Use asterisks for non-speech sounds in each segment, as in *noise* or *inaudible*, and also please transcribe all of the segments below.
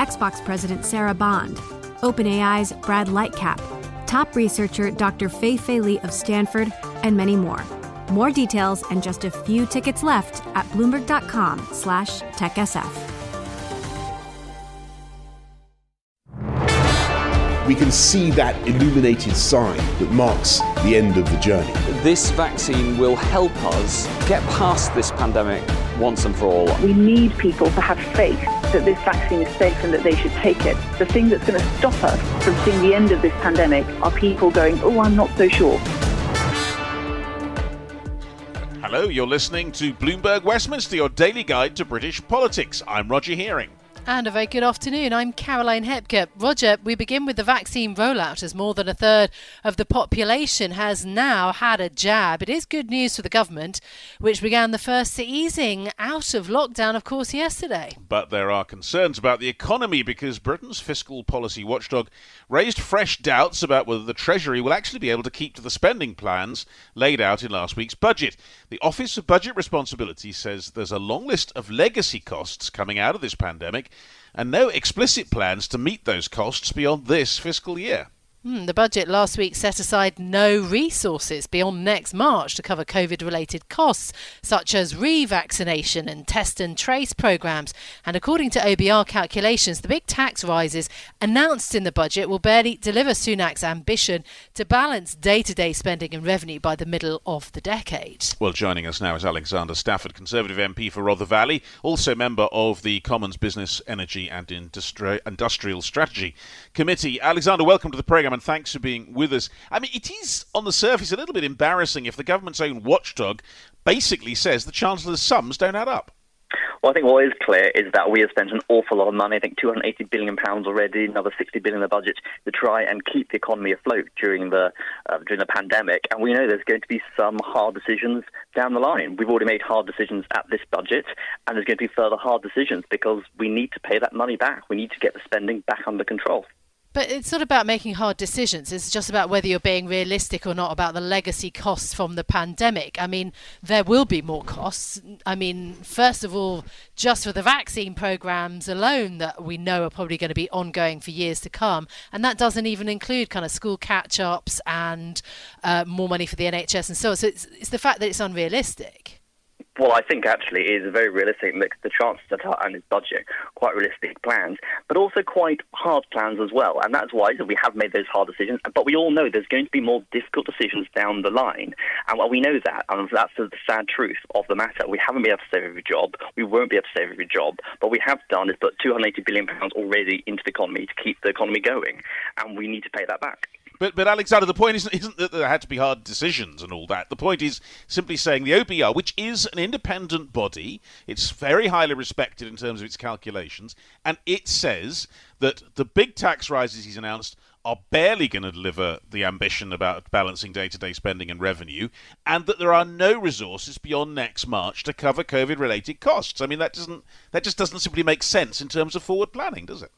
Xbox President Sarah Bond, OpenAI's Brad Lightcap, top researcher Dr. Fei Fei Li of Stanford, and many more. More details and just a few tickets left at bloomberg.com slash techsf. We can see that illuminated sign that marks the end of the journey. This vaccine will help us get past this pandemic once and for all. We need people to have faith that this vaccine is safe and that they should take it. The thing that's going to stop us from seeing the end of this pandemic are people going, oh, I'm not so sure. Hello, you're listening to Bloomberg Westminster, your daily guide to British politics. I'm Roger Hearing. And a very good afternoon. I'm Caroline Hepker. Roger, we begin with the vaccine rollout as more than a third of the population has now had a jab. It is good news for the government, which began the first easing out of lockdown, of course, yesterday. But there are concerns about the economy because Britain's fiscal policy watchdog raised fresh doubts about whether the Treasury will actually be able to keep to the spending plans laid out in last week's budget. The Office of Budget Responsibility says there's a long list of legacy costs coming out of this pandemic and no explicit plans to meet those costs beyond this fiscal year. Hmm, the budget last week set aside no resources beyond next March to cover COVID related costs, such as revaccination and test and trace programs. And according to OBR calculations, the big tax rises announced in the budget will barely deliver Sunak's ambition to balance day to day spending and revenue by the middle of the decade. Well, joining us now is Alexander Stafford, Conservative MP for Rother Valley, also member of the Commons Business, Energy and Industri- Industrial Strategy Committee. Alexander, welcome to the programme and thanks for being with us. I mean, it is on the surface a little bit embarrassing if the government's own watchdog basically says the Chancellor's sums don't add up. Well, I think what is clear is that we have spent an awful lot of money. I think 280 billion pounds already, another £60 billion in the budget to try and keep the economy afloat during the uh, during the pandemic. And we know there's going to be some hard decisions down the line. We've already made hard decisions at this budget, and there's going to be further hard decisions because we need to pay that money back. We need to get the spending back under control. But it's not about making hard decisions. It's just about whether you're being realistic or not about the legacy costs from the pandemic. I mean, there will be more costs. I mean, first of all, just for the vaccine programs alone that we know are probably going to be ongoing for years to come. And that doesn't even include kind of school catch ups and uh, more money for the NHS and so on. So it's, it's the fact that it's unrealistic. Well, I think actually is a very realistic look. The Chancellor and his budget, quite realistic plans, but also quite hard plans as well. And that's why we have made those hard decisions. But we all know there's going to be more difficult decisions down the line. And well, we know that. And that's the sad truth of the matter. We haven't been able to save every job. We won't be able to save every job. But we have done is put 280 billion pounds already into the economy to keep the economy going. And we need to pay that back. But, but Alexander, the point isn't, isn't that there had to be hard decisions and all that. The point is simply saying the OBR, which is an independent body, it's very highly respected in terms of its calculations, and it says that the big tax rises he's announced are barely going to deliver the ambition about balancing day to day spending and revenue, and that there are no resources beyond next March to cover COVID related costs. I mean, that, doesn't, that just doesn't simply make sense in terms of forward planning, does it?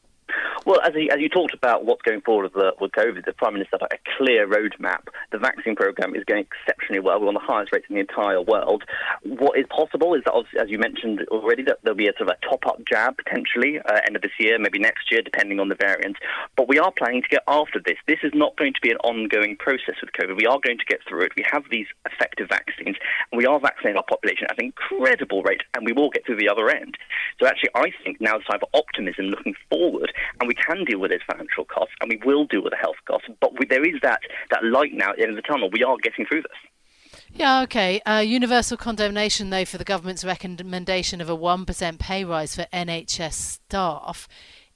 Well, as, he, as you talked about what's going forward with, the, with COVID, the Prime Minister had a clear roadmap. The vaccine programme is going exceptionally well. We're on the highest rates in the entire world. What is possible is that, as you mentioned already, that there'll be a sort of a top-up jab potentially uh, end of this year, maybe next year, depending on the variant. But we are planning to get after this. This is not going to be an ongoing process with COVID. We are going to get through it. We have these effective vaccines, and we are vaccinating our population at an incredible rate, and we will get through the other end. So actually, I think now is time for optimism looking forward, and we we can deal with those financial costs and we will deal with the health costs. But we, there is that, that light now at the end of the tunnel. We are getting through this. Yeah, okay. Uh, universal condemnation, though, for the government's recommendation of a 1% pay rise for NHS staff.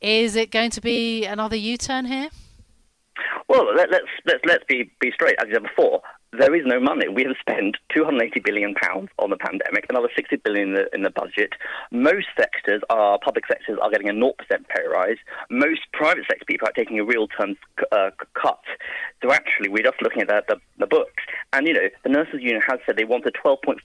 Is it going to be another U turn here? Well, let, us let's, let's, let's be, be straight. As I said before, there is no money. We have spent 280 billion pounds on the pandemic, another 60 billion in the, in the budget. Most sectors, are public sectors, are getting a 0% pay rise. Most private sector people are taking a real term uh, cut. So actually, we're just looking at the, the, the books, and you know, the nurses union has said they want a 12.5%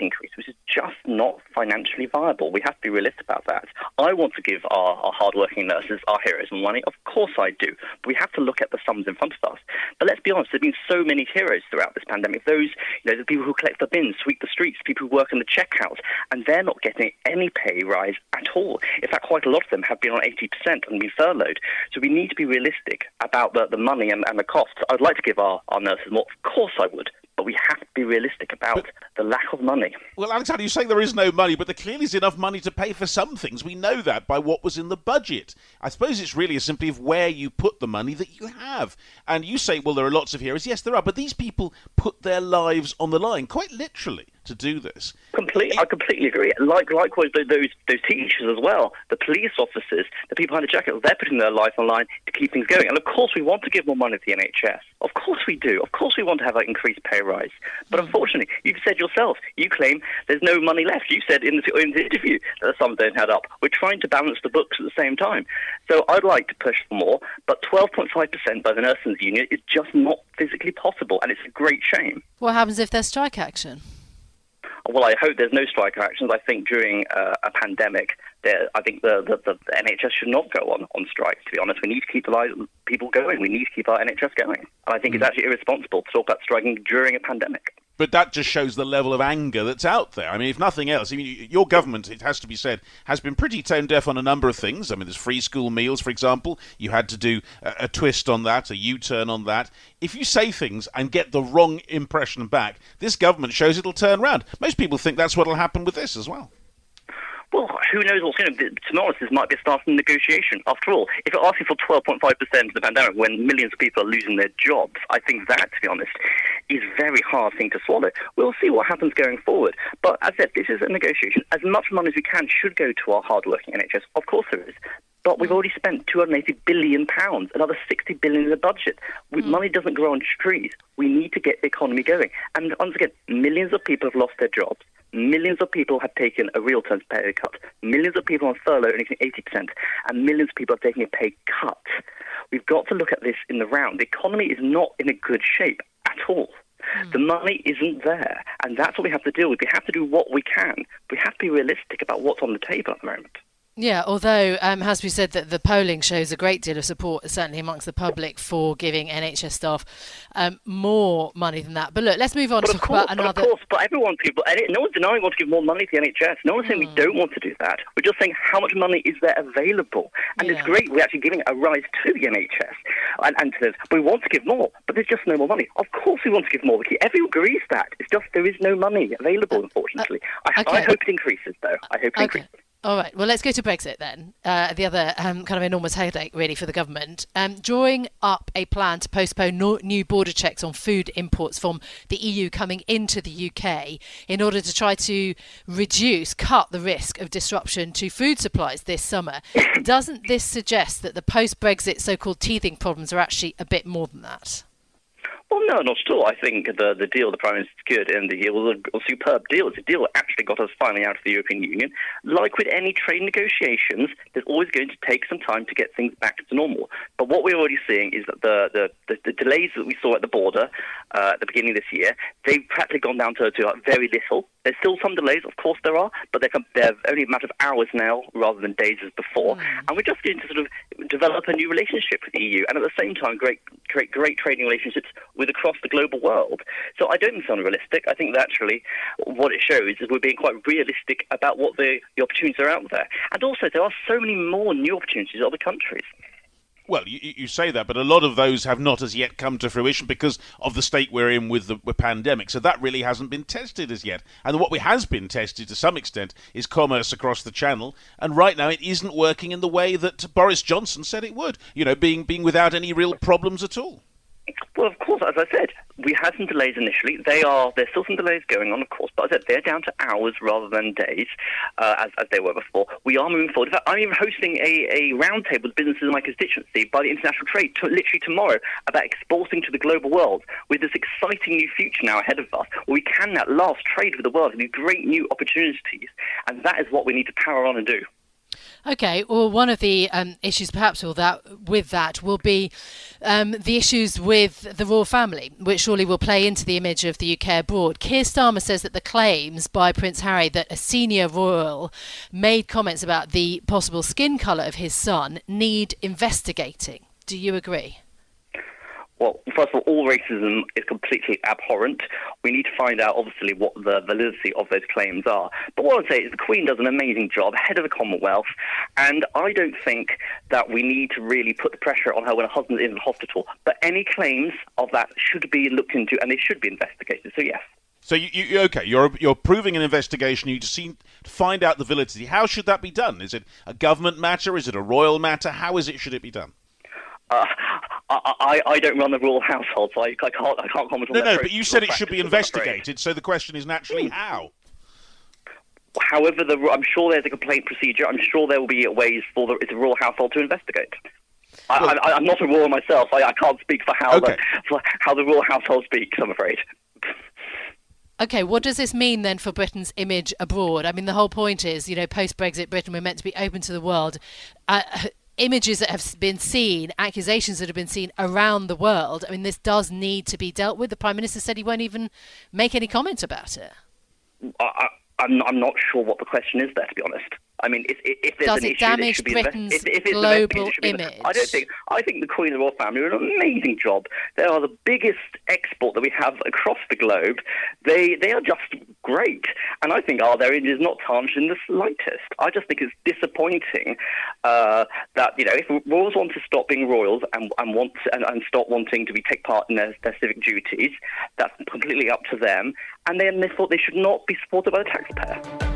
increase, which is just not financially viable. We have to be realistic about that. I want to give our, our hardworking nurses, our heroes, money. Of course, I do. But we have to look at the sums in front of us. But let's be honest, there have been so many heroes throughout this pandemic. Those, you know, the people who collect the bins, sweep the streets, people who work in the checkouts, and they're not getting any pay rise at all. In fact, quite a lot of them have been on 80% and been furloughed. So we need to be realistic about the, the money and, and the costs. I'd like to give our, our nurses more. Of course I would but we have to be realistic about but, the lack of money. Well, Alexander, you say there is no money, but there clearly is enough money to pay for some things. We know that by what was in the budget. I suppose it's really simply of where you put the money that you have. And you say, well, there are lots of heroes. Yes, there are, but these people put their lives on the line, quite literally to do this. Complete, I completely agree. Like likewise, those those teachers as well, the police officers, the people behind the jackets, they're putting their life on line to keep things going. And of course, we want to give more money to the NHS. Of course, we do. Of course, we want to have an increased pay rise. But unfortunately, you've said yourself, you claim there's no money left. You said in the, in the interview that the sums don't add up. We're trying to balance the books at the same time. So I'd like to push for more, but 12.5% by the nurses union is just not physically possible, and it's a great shame. What happens if there's strike action? Well, I hope there's no strike actions. I think during uh, a pandemic, there, I think the, the, the, NHS should not go on, on strike, to be honest. We need to keep the people going. We need to keep our NHS going. And I think mm. it's actually irresponsible to talk about striking during a pandemic but that just shows the level of anger that's out there. I mean, if nothing else, I mean, your government, it has to be said, has been pretty tone deaf on a number of things. I mean, there's free school meals, for example. You had to do a, a twist on that, a U turn on that. If you say things and get the wrong impression back, this government shows it'll turn around. Most people think that's what'll happen with this as well. Well, who knows what's going to To be honest, this might be a starting negotiation. After all, if you're asking for 12.5% of the pandemic when millions of people are losing their jobs, I think that, to be honest, is a very hard thing to swallow. We'll see what happens going forward. But as I said, this is a negotiation. As much money as we can should go to our hard-working NHS. Of course there is. But we've already spent 280 billion pounds, another £60 billion in the budget. We, mm. Money doesn't grow on trees. We need to get the economy going. And once again, millions of people have lost their jobs. Millions of people have taken a real terms pay cut. Millions of people on furlough earning 80%, and millions of people are taking a pay cut. We've got to look at this in the round. The economy is not in a good shape at all. Mm. The money isn't there, and that's what we have to deal with. We have to do what we can. We have to be realistic about what's on the table at the moment. Yeah, although um, has been said that the polling shows a great deal of support, certainly amongst the public, for giving NHS staff um, more money than that. But look, let's move on but to talk course, about another. But of course, but everyone, people, no one's denying we want to give more money to the NHS. No one's saying mm. we hmm. don't want to do that. We're just saying how much money is there available, and yeah. it's great we're actually giving a rise to the NHS, and, and says we want to give more, but there's just no more money. Of course, we want to give more. Everyone agrees that. It's just there is no money available, uh, unfortunately. Uh, I. I, hope it increases, though. I hope it okay. increases. All right. Well, let's go to Brexit then. Uh, the other um, kind of enormous headache, really, for the government. Um, drawing up a plan to postpone no- new border checks on food imports from the EU coming into the UK in order to try to reduce, cut the risk of disruption to food supplies this summer. *coughs* Doesn't this suggest that the post Brexit so called teething problems are actually a bit more than that? Well, no, not at all. I think the the deal the Prime Minister secured in the year was a, a, superb deal. It's a deal that actually got us finally out of the European Union. Like with any trade negotiations, there's always going to take some time to get things back to normal. But what we're already seeing is that the, the, the, the delays that we saw at the border uh, at the beginning of this year, they've practically gone down to, to very little. There's still some delays, of course there are, but they're, they're only a matter of hours now rather than days as before. Mm. And we're just going to sort of develop a new relationship with the EU and at the same time great, great, great trading relationships with across the global world. So I don't think it's unrealistic. I think that actually what it shows is we're being quite realistic about what the, the opportunities are out there. And also there are so many more new opportunities in other countries. Well, you, you, say that, but a lot of those have not as yet come to fruition because of the state we're in with the with pandemic. So that really hasn't been tested as yet. And what we has been tested to some extent is commerce across the channel. And right now, it isn't working in the way that Boris Johnson said it would. You know, being being without any real problems at all. Well, of course, as I said, we had some delays initially. They are there's still some delays going on, of course, but as I said they're down to hours rather than days, uh, as, as they were before. We are moving forward. In fact, I'm even hosting a, a roundtable with businesses in my constituency by the international trade to, literally tomorrow about exporting to the global world with this exciting new future now ahead of us, where we can at last trade with the world with these great new opportunities, and that is what we need to power on and do. Okay, well, one of the um, issues, perhaps, with that with that will be um, the issues with the royal family, which surely will play into the image of the UK abroad. Keir Starmer says that the claims by Prince Harry that a senior royal made comments about the possible skin colour of his son need investigating. Do you agree? Well, first of all, all racism is completely abhorrent. We need to find out, obviously, what the validity of those claims are. But what I'd say is the Queen does an amazing job, head of the Commonwealth, and I don't think that we need to really put the pressure on her when her husband is in hospital. But any claims of that should be looked into, and they should be investigated. So yes. So you, you okay? You're you're proving an investigation. You to see to find out the validity. How should that be done? Is it a government matter? Is it a royal matter? How is it? Should it be done? Uh, I, I don't run the royal household, so I, I can't I can't comment on that. no, No, but you said it should be investigated, so the question is naturally how. However, the, I'm sure there's a complaint procedure. I'm sure there will be ways for the, the royal household to investigate. Well, I, am not a royal myself. I, I can't speak for how okay. the for how the royal household speaks. I'm afraid. Okay, what does this mean then for Britain's image abroad? I mean, the whole point is, you know, post Brexit Britain, we're meant to be open to the world. Uh, images that have been seen, accusations that have been seen around the world. I mean, this does need to be dealt with. The Prime Minister said he won't even make any comment about it. I, I'm not sure what the question is there, to be honest. I mean, if, if there's Does an it damage Britain's if, if global image? I don't think. I think the Queen and the royal family are an amazing job. They are the biggest export that we have across the globe. They they are just great, and I think oh, their image is not tarnished in the slightest. I just think it's disappointing uh, that you know if royals want to stop being royals and, and want and, and stop wanting to be take part in their, their civic duties, that's completely up to them. And then they thought they should not be supported by the taxpayer.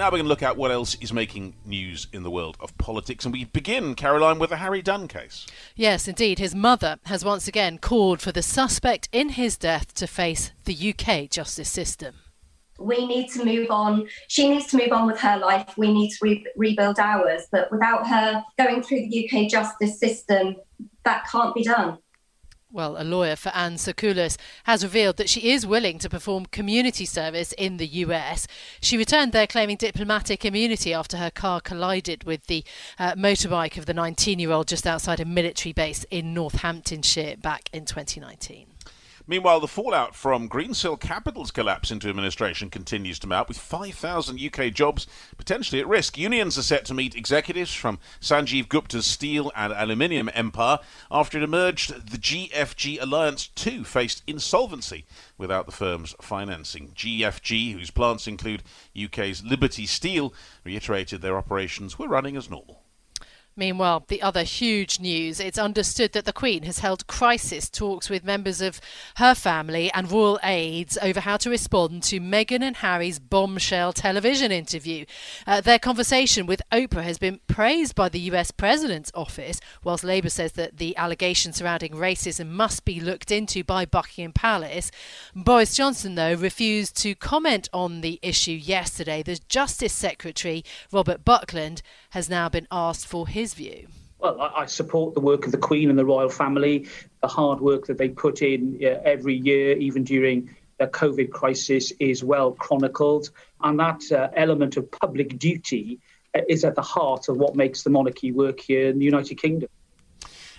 Now we're going to look at what else is making news in the world of politics, and we begin, Caroline, with the Harry Dunn case. Yes, indeed. His mother has once again called for the suspect in his death to face the UK justice system. We need to move on. She needs to move on with her life. We need to re- rebuild ours. But without her going through the UK justice system, that can't be done well, a lawyer for Anne Sacoolas, has revealed that she is willing to perform community service in the US. She returned there claiming diplomatic immunity after her car collided with the uh, motorbike of the 19 year old just outside a military base in Northamptonshire back in 2019. Meanwhile, the fallout from Greensill Capital's collapse into administration continues to mount, with 5,000 UK jobs potentially at risk. Unions are set to meet executives from Sanjeev Gupta's steel and aluminium empire after it emerged the GFG Alliance too faced insolvency without the firm's financing. GFG, whose plants include UK's Liberty Steel, reiterated their operations were running as normal. Meanwhile, the other huge news it's understood that the Queen has held crisis talks with members of her family and royal aides over how to respond to Meghan and Harry's bombshell television interview. Uh, their conversation with Oprah has been praised by the US President's office, whilst Labour says that the allegations surrounding racism must be looked into by Buckingham Palace. Boris Johnson, though, refused to comment on the issue yesterday. The Justice Secretary, Robert Buckland, has now been asked for his his view? Well, I support the work of the Queen and the royal family, the hard work that they put in uh, every year, even during the COVID crisis, is well chronicled. And that uh, element of public duty uh, is at the heart of what makes the monarchy work here in the United Kingdom.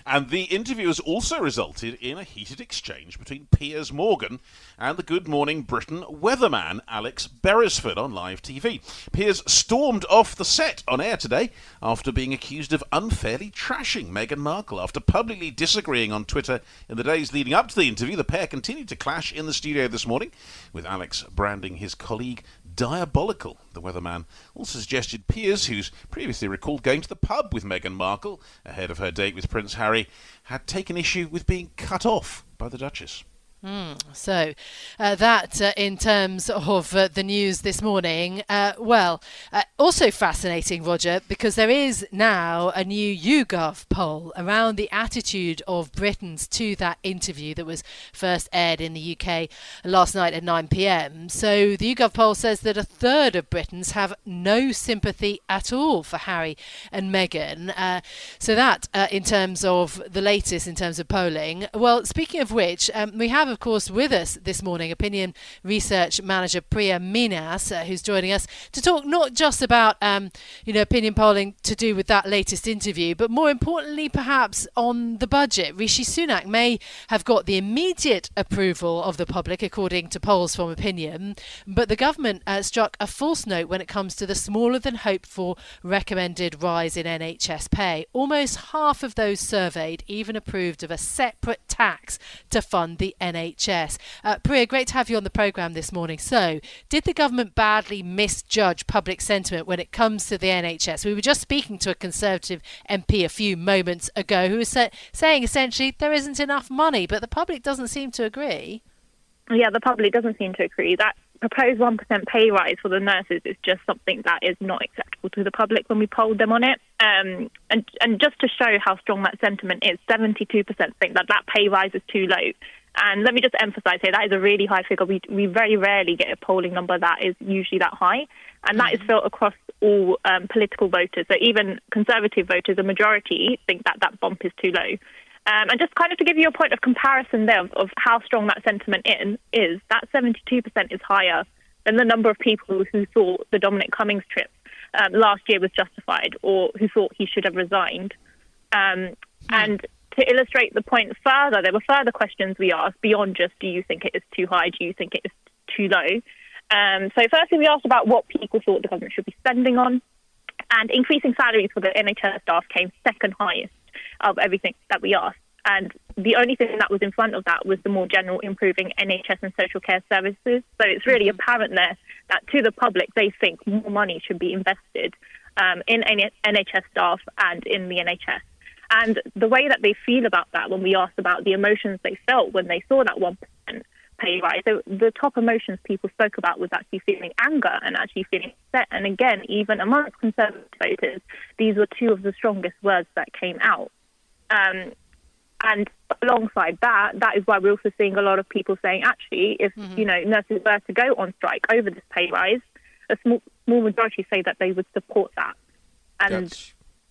And the interview has also resulted in a heated exchange between Piers Morgan and the Good Morning Britain weatherman Alex Beresford on live TV. Piers stormed off the set on air today after being accused of unfairly trashing Meghan Markle. After publicly disagreeing on Twitter in the days leading up to the interview, the pair continued to clash in the studio this morning, with Alex branding his colleague diabolical. The weatherman also suggested Piers, who's previously recalled going to the pub with Meghan Markle ahead of her date with Prince Harry, had taken issue with being cut off by the Duchess. Mm, so, uh, that uh, in terms of uh, the news this morning, uh, well, uh, also fascinating, Roger, because there is now a new YouGov poll around the attitude of Britons to that interview that was first aired in the UK last night at 9 pm. So, the YouGov poll says that a third of Britons have no sympathy at all for Harry and Meghan. Uh, so, that in terms of the latest in terms of polling. Well, speaking of which, um, we have of course, with us this morning, Opinium research manager Priya Minhas, uh, who's joining us to talk not just about, um, you know, opinion polling to do with that latest interview, but more importantly, perhaps on the budget. Rishi Sunak may have got the immediate approval of the public, according to polls from Opinium, but the government uh, struck a false note when it comes to the smaller than hoped for recommended rise in NHS pay. Almost half of those surveyed even approved of a separate tax to fund the NHS. NHS. Uh, Priya, great to have you on the programme this morning. So, did the government badly misjudge public sentiment when it comes to the NHS? We were just speaking to a Conservative MP a few moments ago who was sa- saying essentially there isn't enough money, but the public doesn't seem to agree. Yeah, the public doesn't seem to agree. That proposed 1% pay rise for the nurses is just something that is not acceptable to the public when we polled them on it. Um, and, and just to show how strong that sentiment is, 72% think that that pay rise is too low. And let me just emphasize here that is a really high figure. We, we very rarely get a polling number that is usually that high. And that is mm-hmm. felt across all um, political voters. So even conservative voters, a majority think that that bump is too low. Um, and just kind of to give you a point of comparison there of, of how strong that sentiment in, is, that 72% is higher than the number of people who thought the Dominic Cummings trip um, last year was justified or who thought he should have resigned. Um, hmm. And to illustrate the point further, there were further questions we asked beyond just do you think it is too high, do you think it is too low? Um, so, firstly, we asked about what people thought the government should be spending on, and increasing salaries for the NHS staff came second highest of everything that we asked. And the only thing that was in front of that was the more general improving NHS and social care services. So it's really mm-hmm. apparent there that to the public, they think more money should be invested um, in NHS staff and in the NHS. And the way that they feel about that, when we asked about the emotions they felt when they saw that 1% pay rise, so the top emotions people spoke about was actually feeling anger and actually feeling upset. And again, even amongst Conservative voters, these were two of the strongest words that came out. Um, and alongside that, that is why we're also seeing a lot of people saying, actually, if mm-hmm. you know nurses were to go on strike over this pay rise, a small, small majority say that they would support that. And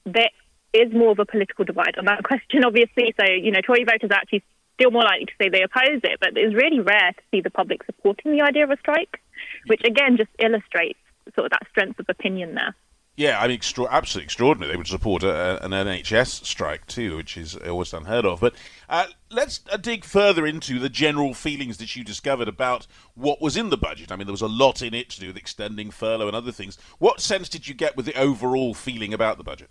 there is more of a political divide on that *laughs* question, obviously. So, you know, Tory voters are actually still more likely to say they oppose it, but it's really rare to see the public supporting the idea of a strike, which again just illustrates sort of that strength of opinion there. Yeah, I mean, extra- absolutely extraordinary. They would support a, an NHS strike too, which is almost unheard of. But uh, let's uh, dig further into the general feelings that you discovered about what was in the budget. I mean, there was a lot in it to do with extending furlough and other things. What sense did you get with the overall feeling about the budget?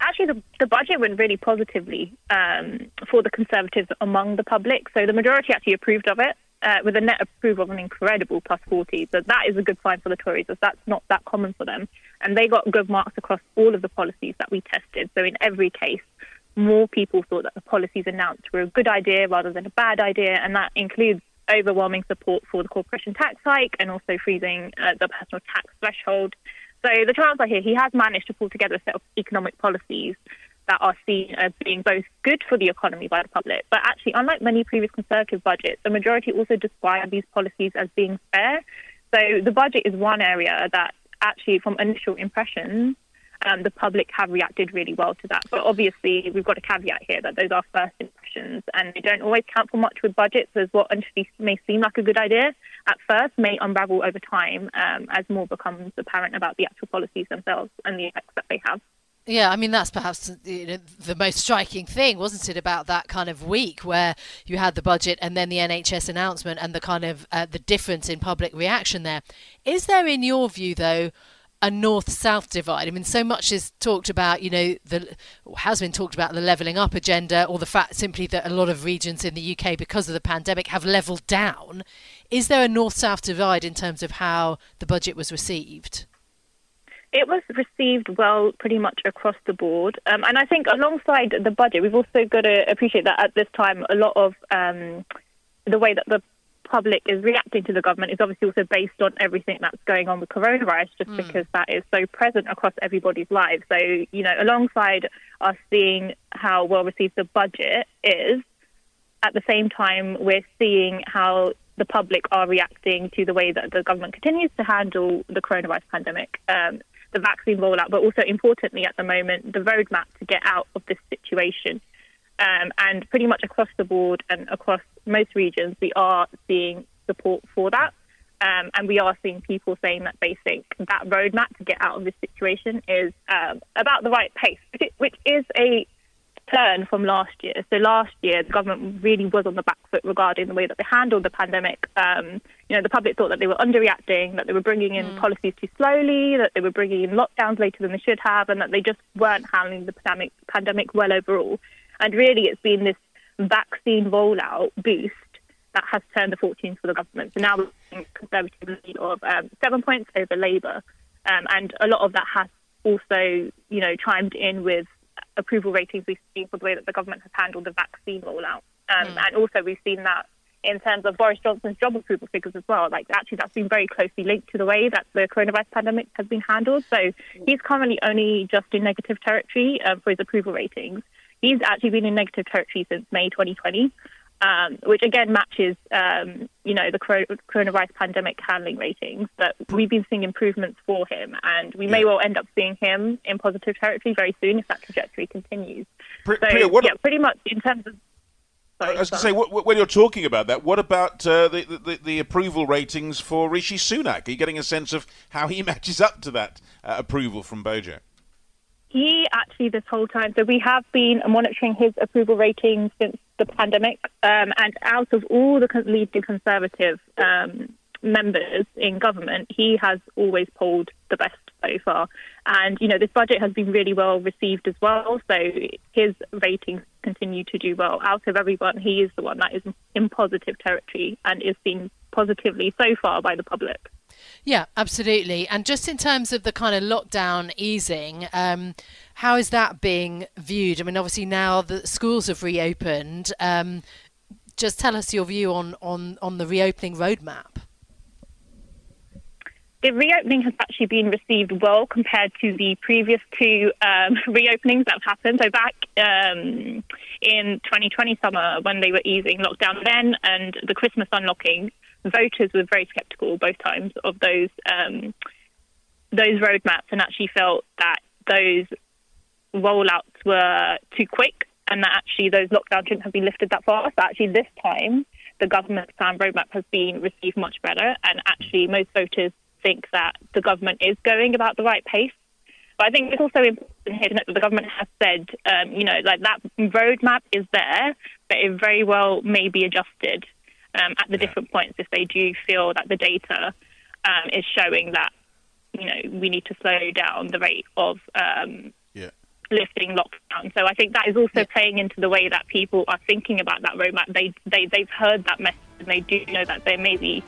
Actually, the, the budget went really positively um, for the Conservatives among the public. So the majority actually approved of it uh, with a net approval of an incredible plus 40. So that is a good sign for the Tories, as that's not that common for them. And they got good marks across all of the policies that we tested. So in every case, more people thought that the policies announced were a good idea rather than a bad idea, and that includes overwhelming support for the corporation tax hike and also freezing uh, the personal tax threshold. So the Chancellor here, he has managed to pull together a set of economic policies that are seen as being both good for the economy by the public, but actually, unlike many previous Conservative budgets, the majority also describe these policies as being fair. So the budget is one area that actually, from initial impressions, um, the public have reacted really well to that. But obviously, we've got a caveat here that those are first impressions and they don't always count for much with budgets, as what initially may seem like a good idea at first may unravel over time um, as more becomes apparent about the actual policies themselves and the effects that they have. Yeah, I mean that's perhaps you know, the most striking thing, wasn't it, about that kind of week where you had the budget and then the NHS announcement and the kind of uh, the difference in public reaction there. Is there, in your view, though, a north-south divide? I mean, so much is talked about, you know, the has been talked about the levelling up agenda, or the fact simply that a lot of regions in the UK, because of the pandemic, have levelled down. Is there a north-south divide in terms of how the budget was received? It was received well pretty much across the board. Um, and I think alongside the budget, we've also got to appreciate that at this time, a lot of um, the way that the public is reacting to the government is obviously also based on everything that's going on with coronavirus, just mm. because that is so present across everybody's lives. So, you know, alongside us seeing how well received the budget is, at the same time, we're seeing how the public are reacting to the way that the government continues to handle the coronavirus pandemic. Um, the vaccine rollout, but also importantly at the moment, the roadmap to get out of this situation. Um, and pretty much across the board and across most regions, we are seeing support for that. Um, and we are seeing people saying that they think that roadmap to get out of this situation is um, about the right pace, which is a turn from last year. So last year, the government really was on the back foot regarding the way that they handled the pandemic. Um, you know, the public thought that they were underreacting, that they were bringing in mm. policies too slowly, that they were bringing in lockdowns later than they should have, and that they just weren't handling the pandemic, pandemic well overall. And really, it's been this vaccine rollout boost that has turned the fortunes for the government. So now we're seeing Conservative lead of um, seven points over Labour, um, and a lot of that has also, you know, chimed in with approval ratings we've seen for the way that the government has handled the vaccine rollout. Um, mm. And also, we've seen that in terms of Boris Johnson's job approval figures as well. Like, actually, that's been very closely linked to the way that the coronavirus pandemic has been handled. So, he's currently only just in negative territory um, for his approval ratings. He's actually been in negative territory since May 2020 um, which again matches, um, you know, the coronavirus pandemic handling ratings. But we've been seeing improvements for him, and we may well end up seeing him in positive territory very soon if that trajectory continues. Pri- so, Priya, yeah, pretty much in terms of. Sorry, I was going to say, what, when you're talking about that, what about uh, the, the, the approval ratings for Rishi Sunak? Are you getting a sense of how he *laughs* matches up to that uh, approval from Bojo? He actually, this whole time, so we have been monitoring his approval ratings since the pandemic. Um, and out of all the leading Conservative um, members in government, he has always polled the best so far. And, you know, this budget has been really well received as well. So his ratings continue to do well. Out of everyone, he is the one that is in positive territory and is seen positively so far by the public. Yeah, absolutely. And just in terms of the kind of lockdown easing, um, how is that being viewed? I mean, obviously now the schools have reopened. Um, just tell us your view on, on, on the reopening roadmap. The reopening has actually been received well compared to the previous two um, *laughs* reopenings that have happened. So back um, in 2020 summer when they were easing lockdown then and the Christmas unlocking, voters were very sceptical both times of those um, those roadmaps and actually felt that those rollouts were too quick and that actually those lockdowns shouldn't have been lifted that fast. But actually, this time, the government plan roadmap has been received much better, and actually, most voters think that the government is going about the right pace. But I think it's also important here that the government has said, um, you know, like that roadmap is there, but it very well may be adjusted um, at the yeah. different points if they do feel that the data um, is showing that, you know, we need to slow down the rate of um, lifting lockdown. So I think that is also playing into the way that people are thinking about that roadmap. They they they've heard that message and they do know that there may be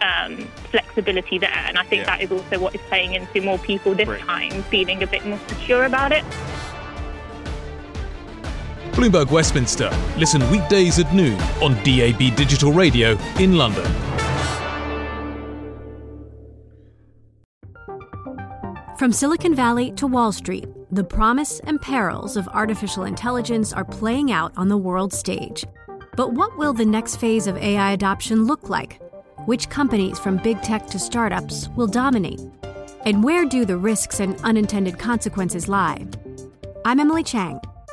um, flexibility there, and I think yeah. that is also what is playing into more people this time feeling a bit more secure about it. Bloomberg Westminster. Listen weekdays at noon on DAB Digital Radio in London. From Silicon Valley to Wall Street, the promise and perils of artificial intelligence are playing out on the world stage. But what will the next phase of AI adoption look like? Which companies, from big tech to startups, will dominate? And where do the risks and unintended consequences lie? I'm Emily Chang.